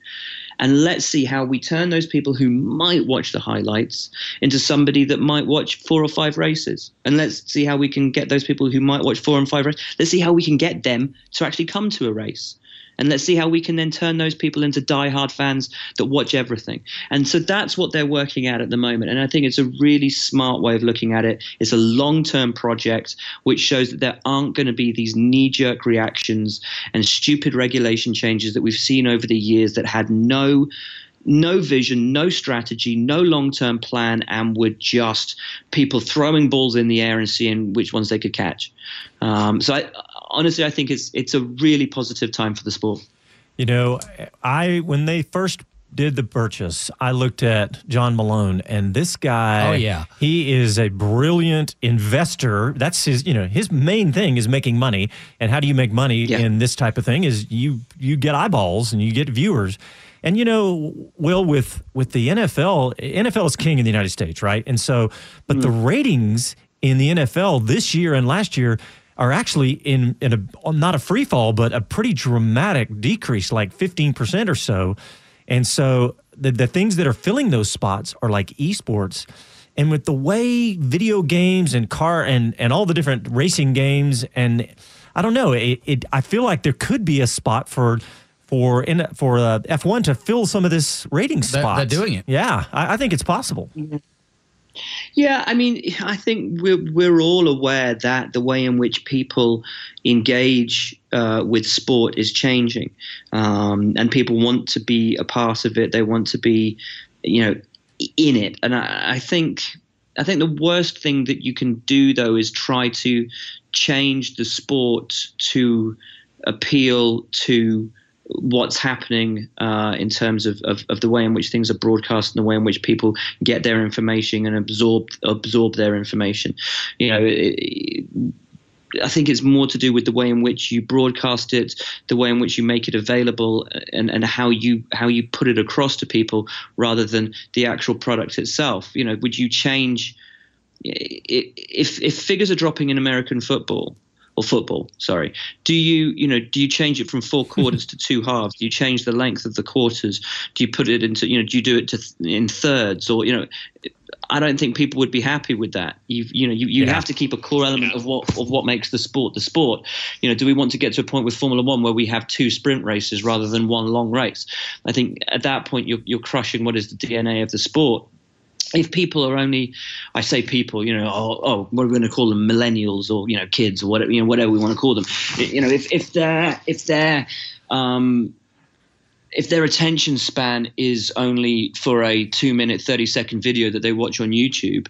And let's see how we turn those people who might watch the highlights into somebody that might watch four or five races. And let's see how we can get those people who might watch four and five races. Let's see how we can get them to actually come to a race. And let's see how we can then turn those people into die-hard fans that watch everything. And so that's what they're working at at the moment. And I think it's a really smart way of looking at it. It's a long-term project which shows that there aren't going to be these knee-jerk reactions and stupid regulation changes that we've seen over the years that had no no vision, no strategy, no long term plan, and were just people throwing balls in the air and seeing which ones they could catch. Um, so I, honestly, I think it's it's a really positive time for the sport. You know, I when they first did the purchase, I looked at John Malone, and this guy. Oh, yeah. he is a brilliant investor. That's his. You know, his main thing is making money. And how do you make money Yeah. in this type of thing? Is you you get eyeballs and you get viewers. And you know, Will, with with the NFL, NFL is king in the United States, right? And so, but the mm-hmm. ratings in the NFL this year and last year are actually in in a not a free fall, but a pretty dramatic decrease, like fifteen percent or so. And so, the the things that are filling those spots are like esports. And with the way video games and car and and all the different racing games and I don't know, it, it I feel like there could be a spot for for in for uh, F1 to fill some of this rating They're- spot. they're doing it. Yeah, I, I think it's possible. Yeah, I mean, I think we're we're all aware that the way in which people engage uh, with sport is changing, um, and people want to be a part of it. They want to be, you know, in it. And I, I think I think the worst thing that you can do though is try to change the sport to appeal to what's happening uh, in terms of, of, of the way in which things are broadcast and the way in which people get their information and absorb absorb their information. You know, it, I think it's more to do with the way in which you broadcast it, the way in which you make it available, and, and how you how you put it across to people, rather than the actual product itself. You know, would you change if if figures are dropping in American football? Or football, sorry. Do you, you know, do you change it from four quarters to two halves? Do you change the length of the quarters? Do you put it into, you know, do you do it to th- in thirds? Or, you know, I don't think people would be happy with that. You, you know, you, you Yeah. have to keep a core element of what of what makes the sport the sport. You know, do we want to get to a point with Formula One where we have two sprint races rather than one long race? I think at that point you're you're crushing what is the DNA of the sport if people are only, I say people, you know, oh, oh what are we going to call them, millennials or you know, kids or whatever, you know, whatever we want to call them. You know, if if they're if they're um, if their attention span is only for a two minute thirty second video that they watch on YouTube,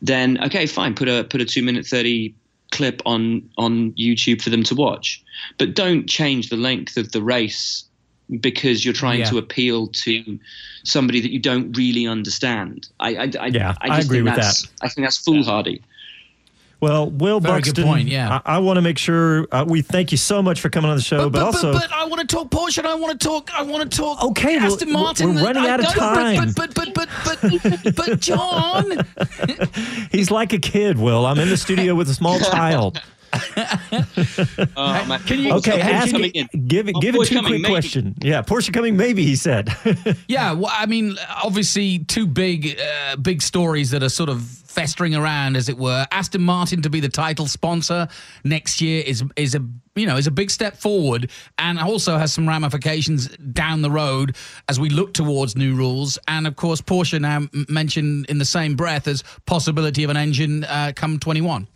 then okay, fine, put a put a two minute thirty clip on on YouTube for them to watch, but don't change the length of the race because you're trying Yeah. to appeal to somebody that you don't really understand. I, I, I, Yeah, I I just agree think with that's, that. I think that's foolhardy. Well, Will Very good Buxton, point, yeah. I, I want to make sure uh, we thank you so much for coming on the show, but, also. but, I want to talk Porsche. and I want to talk. I want to talk. Okay, well, Aston we're- Martin. we're running I out of know, but- time. But but but but but but John, He's like a kid, Will. I'm in the studio with a small child. Oh. Can you- Okay, ask coming it. in. Give it. Oh, give it two quick maybe. question. Yeah, Porsche coming. Maybe he said. Yeah, well, I mean, obviously, two big, uh, big stories that are sort of festering around, as it were. Aston Martin to be the title sponsor next year is is a you know is a big step forward, and also has some ramifications down the road as we look towards new rules. And of course, Porsche now mentioned in the same breath as possibility of an engine uh, come twenty one.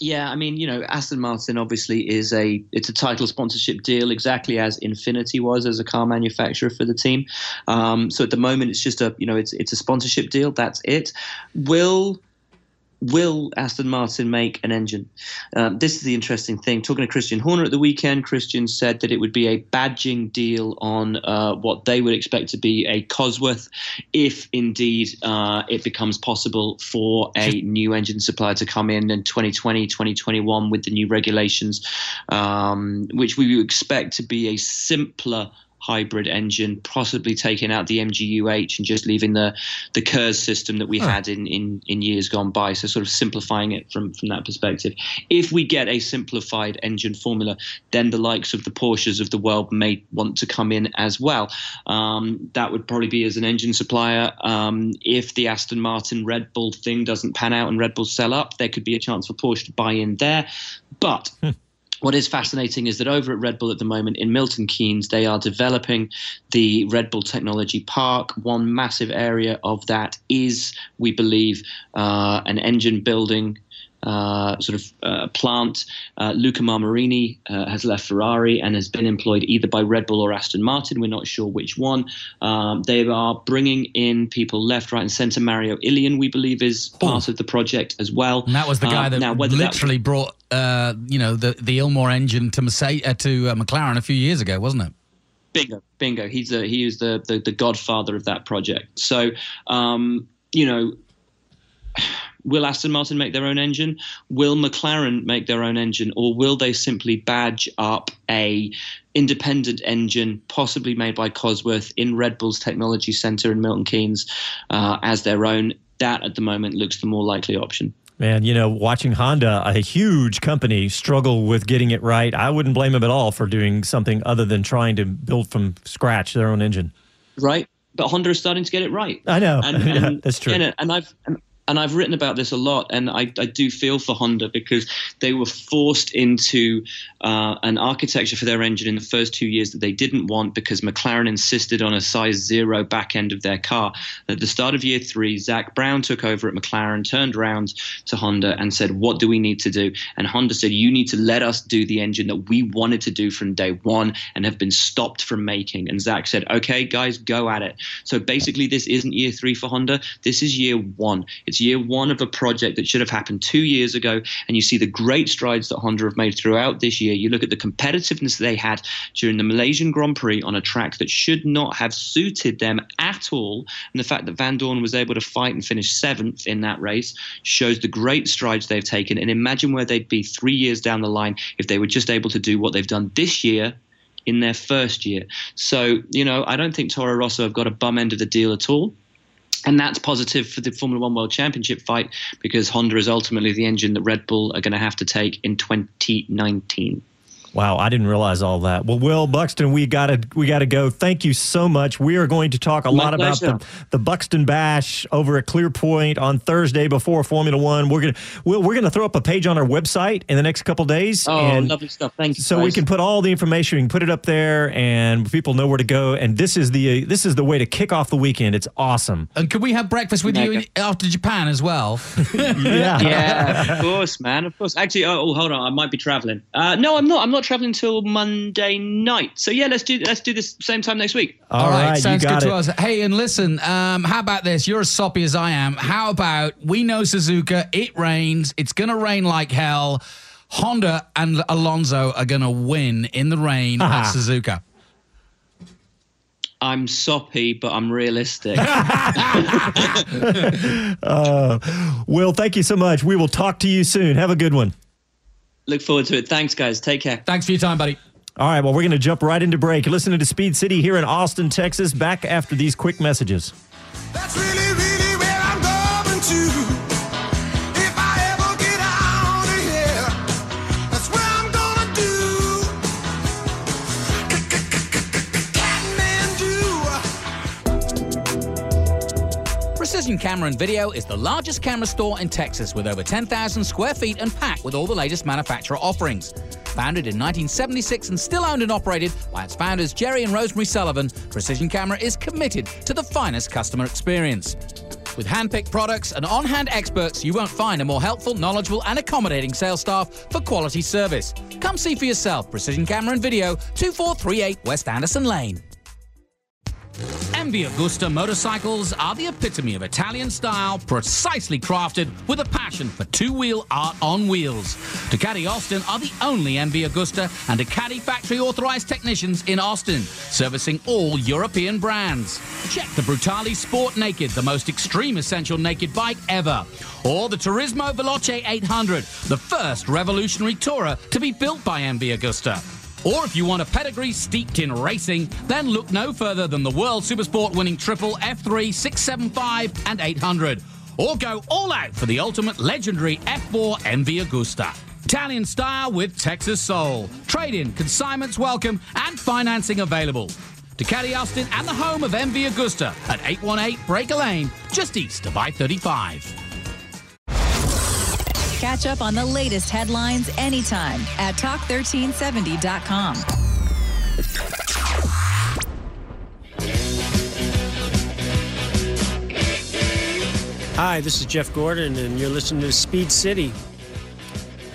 Yeah, I mean, you know, Aston Martin obviously is a it's a title sponsorship deal, exactly as Infiniti was as a car manufacturer for the team. Um, so at the moment, it's just a you know it's it's a sponsorship deal. That's it. Will will Aston Martin make an engine? Um, this is the interesting thing. Talking to Christian Horner at the weekend, Christian said that it would be a badging deal on uh, what they would expect to be a Cosworth, if indeed uh, it becomes possible for a new engine supplier to come in in 2020, 2021 with the new regulations, um, which we would expect to be a simpler hybrid engine, possibly taking out the MGU-H and just leaving the the KERS system that we had in, in in years gone by. So sort of simplifying it from from that perspective. If we get a simplified engine formula, then the likes of the Porsches of the world may want to come in as well. Um, that would probably be as an engine supplier. Um, if the Aston Martin Red Bull thing doesn't pan out and Red Bull sell up, there could be a chance for Porsche to buy in there. But what is fascinating is that over at Red Bull at the moment in Milton Keynes, they are developing the Red Bull Technology Park. One massive area of that is, we believe, uh, an engine building. Uh, sort of uh, plant. Uh, Luca Marmorini uh, has left Ferrari and has been employed either by Red Bull or Aston Martin. We're not sure which one. Um, they are bringing in people left, right, and centre. Mario Illien, we believe, is part of the project as well. And that was the guy Um, that now, whether that- literally brought uh, you know the the Ilmor engine to Mercedes, uh, to uh, McLaren a few years ago, wasn't it? Bingo, bingo. He's the he is the the, the godfather of that project. So, um, you know, will Aston Martin make their own engine? Will McLaren make their own engine, or will they simply badge up a independent engine, possibly made by Cosworth in Red Bull's technology center in Milton Keynes, uh, as their own? That at the moment looks the more likely option. Man, you know, watching Honda, a huge company, struggle with getting it right, I wouldn't blame them at all for doing something other than trying to build from scratch their own engine. right? But Honda is starting to get it right. I know. and, and that's true. And, and I've and, and I've written about this a lot, and I, I do feel for Honda because they were forced into uh, an architecture for their engine in the first two years that they didn't want because McLaren insisted on a size zero back end of their car. At the start of year three, Zak Brown took over at McLaren, turned around to Honda and said, "What do we need to do?" And Honda said, "You need to let us do the engine that we wanted to do from day one and have been stopped from making." And Zak said, "Okay, guys, go at it." So basically, this isn't year three for Honda. This is year one. It's year one of a project that should have happened two years ago. And you see the great strides that Honda have made throughout this year. You look at the competitiveness they had during the Malaysian Grand Prix on a track that should not have suited them at all. And the fact that Vandoorne was able to fight and finish seventh in that race shows the great strides they've taken. And imagine where they'd be three years down the line if they were just able to do what they've done this year in their first year. So, you know, I don't think Toro Rosso have got a bum end of the deal at all. And that's positive for the Formula One World Championship fight because Honda is ultimately the engine that Red Bull are going to have to take in 2019. Wow, I didn't realize all that. Well, Will Buxton, we gotta we gotta go. Thank you so much. We are going to talk a My lot about the, the Buxton Bash over at Clearpoint on Thursday before Formula One. We're gonna we're, we're gonna throw up a page on our website in the next couple days. Oh, and lovely stuff. Thank you. so we can put all the information. We can put it up there, and people know where to go. And this is the this is the way to kick off the weekend. It's awesome. And could we have breakfast with you after Japan as well? Yeah. yeah, of course, man. Of course. Actually, oh, oh, hold on. I might be traveling. Uh, no, I'm not. I'm not traveling until Monday night. So yeah, let's do let's do this same time next week. All right, sounds good to us. Hey, and listen, um, how about this? You're as soppy as I am. How about we know Suzuka? It rains. It's gonna rain like hell. Honda and Alonso are gonna win in the rain at Suzuka. I'm soppy, but I'm realistic. Uh, Will, thank you so much. We will talk to you soon. Have a good one. Look forward to it. Thanks, guys. Take care. Thanks for your time, buddy. All right, well, we're going to jump right into break. You're listening to Speed City here in Austin, Texas. Back after these quick messages. Precision Camera and Video is the largest camera store in Texas with over 10,000 square feet and packed with all the latest manufacturer offerings. Founded in 1976 and still owned and operated by its founders Jerry and Rosemary Sullivan, Precision Camera is committed to the finest customer experience. With hand-picked products and on-hand experts, you won't find a more helpful, knowledgeable, and accommodating sales staff for quality service. Come see for yourself. Precision Camera and Video, 2438 West Anderson Lane. MV Agusta motorcycles are the epitome of Italian style, precisely crafted with a passion for two-wheel art on wheels. Ducati Austin are the only MV Agusta and Ducati factory authorized technicians in Austin, servicing all European brands. Check the Brutale Sport Naked, the most extreme essential naked bike ever. Or the Turismo Veloce 800, the first revolutionary tourer to be built by MV Agusta. Or if you want a pedigree steeped in racing, then look no further than the World Supersport winning triple F3, 675, and 800. Or go all out for the ultimate legendary F4 MV Agusta. Italian style with Texas soul. Trade in, consignments welcome, and financing available. Ducati Austin and the home of MV Agusta at 818 Breaker Lane, just east of I 35. Catch up on the latest headlines anytime at talk1370.com. Hi, this is Jeff Gordon, and you're listening to Speed City.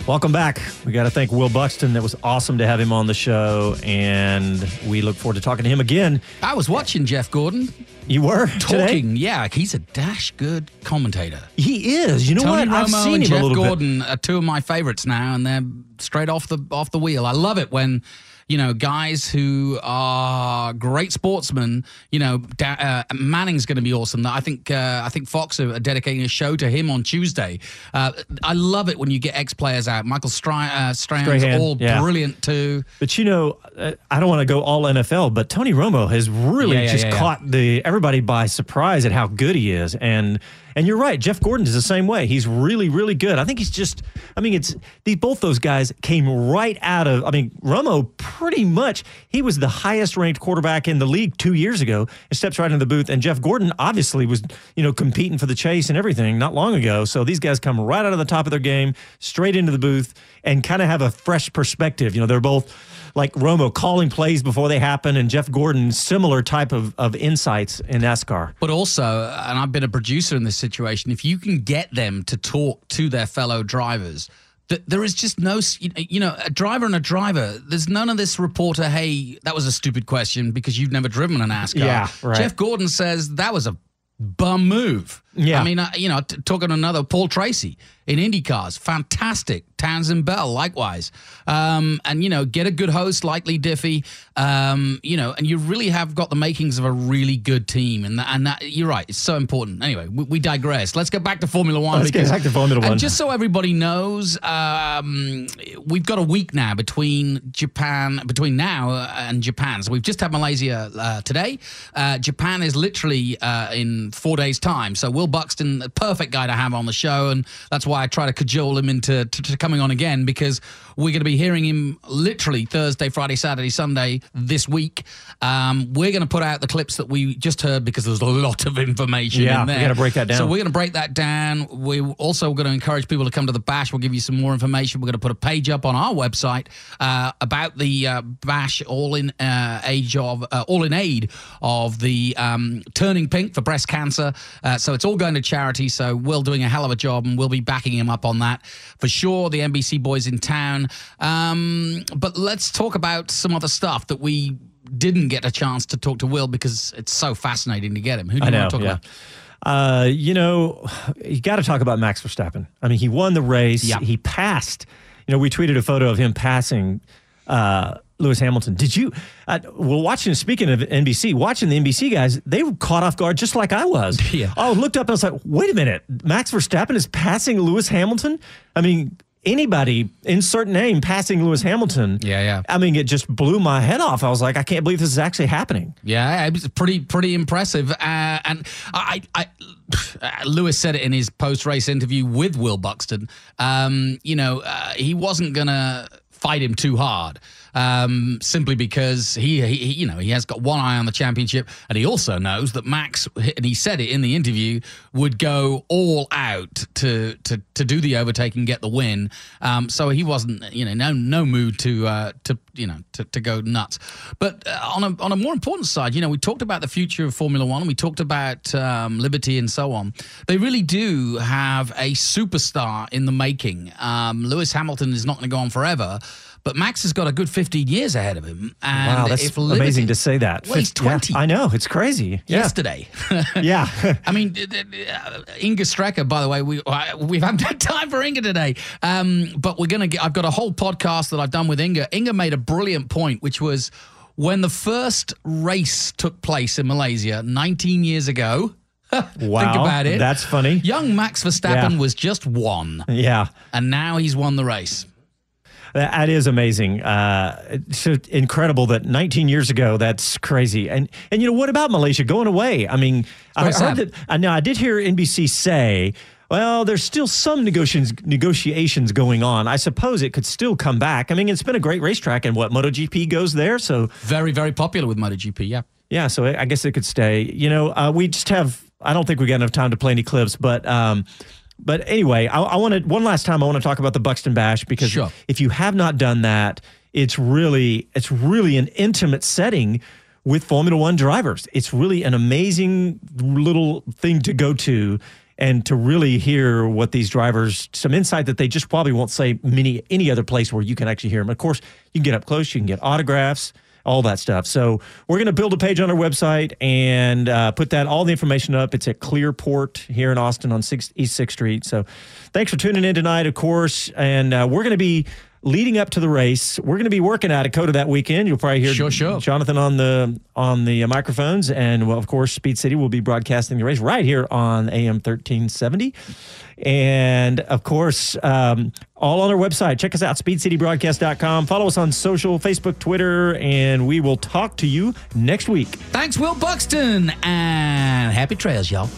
Welcome back. We got to thank Will Buxton. That was awesome to have him on the show, and we look forward to talking to him again. I was watching Jeff Gordon. You were talking. today? Yeah, he's a dash good commentator. He is. You know Tony what? I've Romo seen and him Jeff a little Gordon are two of my favorites now, and they're straight off the off the wheel. I love it when you know guys who are great sportsmen. You know, da- uh, Manning's going to be awesome. I think uh, I think Fox are dedicating a show to him on Tuesday. Uh, I love it when you get ex players out. Michael Stry- uh, Strahan's Strahan, all yeah. brilliant too. But you know, uh, I don't want to go all NFL, but Tony Romo has really Yeah, yeah, just caught the everybody by surprise at how good he is. And and you're right, Jeff Gordon is the same way. He's really, really good. I think he's just. I mean, it's these both those guys came right out of. I mean, Romo pretty much he was the highest ranked quarterback in the league two years ago. And steps right into the booth, and Jeff Gordon obviously was you know competing for the chase and everything not long ago. So these guys come right out of the top of their game, straight into the booth, and kind of have a fresh perspective. You know, they're both like Romo calling plays before they happen, and Jeff Gordon similar type of, of insights in NASCAR. But also, and I've been a producer in this situation, if you can get them to talk to their fellow drivers, th- there is just no, you know, a driver and a driver. There's none of this reporter, hey, that was a stupid question because you've never driven a NASCAR. Yeah, right. Jeff Gordon says that was a bum move. Yeah. I mean, uh, you know, t- talking another Paul Tracy in Indy cars, fantastic. Townsend Bell, likewise. Um, and, you know, get a good host like Leigh Diffey, um, you know, and you really have got the makings of a really good team. And that, and that, you're right, it's so important. Anyway, we, we digress. Let's get back to Formula One. Let's get back to Formula One. And just so everybody knows, um, we've got a week now between Japan, between now and Japan. So we've just had Malaysia uh, today. Uh, Japan is literally uh, in four days' time. So Will Buxton, the perfect guy to have on the show, and that's why I try to cajole him into to, to coming on again because we're going to be hearing him literally Thursday, Friday, Saturday, Sunday this week. Um, we're going to put out the clips that we just heard because there's a lot of information Yeah, in we there. gotta break that down. So we're going to break that down. We're also going to encourage people to come to the bash. We'll give you some more information. We're going to put a page up on our website uh, about the uh, bash, all in uh, age of, uh, all in aid of the um, Turning Pink for breast cancer. Uh, so it's all going to charity. So Will doing a hell of a job, and we'll be backing him up on that for sure. The NBC boys in town. Um, but let's talk about some other stuff that we didn't get a chance to talk to Will because it's so fascinating to get him. Who do I you know. want to talk yeah. about? Uh, you know, you got to talk about Max Verstappen. I mean, he won the race. Yeah. He passed. You know, we tweeted a photo of him passing uh, Lewis Hamilton. Did you? Uh, well, watching. Speaking of NBC, watching the NBC guys, they were caught off guard just like I was. Yeah. Oh, looked up and I was like, wait a minute, Max Verstappen is passing Lewis Hamilton. I mean. Anybody, insert name, passing Lewis Hamilton. Yeah, yeah. I mean, it just blew my head off. I was like, I can't believe this is actually happening. Yeah, it was pretty pretty impressive. Uh, and I, I, I, Lewis said it in his post race interview with Will Buxton. Um, you know, uh, he wasn't gonna fight him too hard. Um, simply because he, he, you know, he has got one eye on the championship, and he also knows that Max, and he said it in the interview, would go all out to to to do the overtake and get the win. Um, so he wasn't, you know, no no mood to uh, to you know to, to go nuts. But uh, on a on a more important side, you know, we talked about the future of Formula One, and we talked about um, Liberty and so on. They really do have a superstar in the making. Um, Lewis Hamilton is not going to go on forever. But Max has got a good 15 years ahead of him. And wow, that's if Liberty- amazing to say that. Well, he's Fif- yeah, 20 I know it's crazy. Yeah. yesterday. yeah. I mean, uh, Inga Strecker. By the way, we I- we haven't had time for Inga today, um, but we're gonna get. I've got a whole podcast that I've done with Inga. Inga made a brilliant point, which was when the first race took place in Malaysia 19 years ago. Wow. Think about it. that's funny. Young Max Verstappen Yeah. was just one, Yeah. and now he's won the race. That is amazing. Uh, so incredible that 19 years ago, that's crazy. And and you know what about Malaysia going away? I mean, I heard that. I know I did hear NBC say, well, there's still some negotiations negotiations going on. I suppose it could still come back. I mean, it's been a great racetrack, and what MotoGP goes there, so Very very popular with MotoGP. Yeah. yeah, so I I guess it could stay. You know, uh, we just have. I don't think we got enough time to play any clips, but um, but anyway, I, I want to one last time. I want to talk about the Buxton Bash because Sure. if you have not done that, it's really it's really an intimate setting with Formula One drivers. It's really an amazing little thing to go to. And to really hear what these drivers, some insight that they just probably won't say many any other place where you can actually hear them. Of course, you can get up close, you can get autographs, all that stuff. So we're going to build a page on our website and uh, put that all the information up. It's at Clearport here in Austin on 6, East Sixth Street. So thanks for tuning in tonight, of course. And uh, we're going to be leading up to the race. We're going to be working at Dakota that weekend. You'll probably hear Sure, sure. Jonathan on the on the microphones, and well, of course, Speed City will be broadcasting the race right here on AM thirteen seventy, and of course, um, all on our website. Check us out, speedcitybroadcast.com. Follow us on social, Facebook, Twitter, and we will talk to you next week. Thanks, Will Buxton, and happy trails, y'all.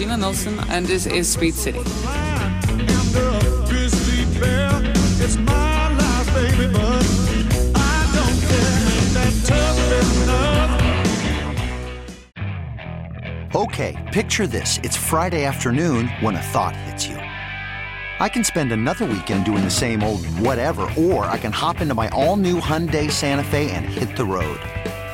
Christina Nilsson, and this is Speed City. Okay, picture this. It's Friday afternoon when a thought hits you. I can spend another weekend doing the same old whatever, or I can hop into my all new Hyundai Santa Fe and hit the road.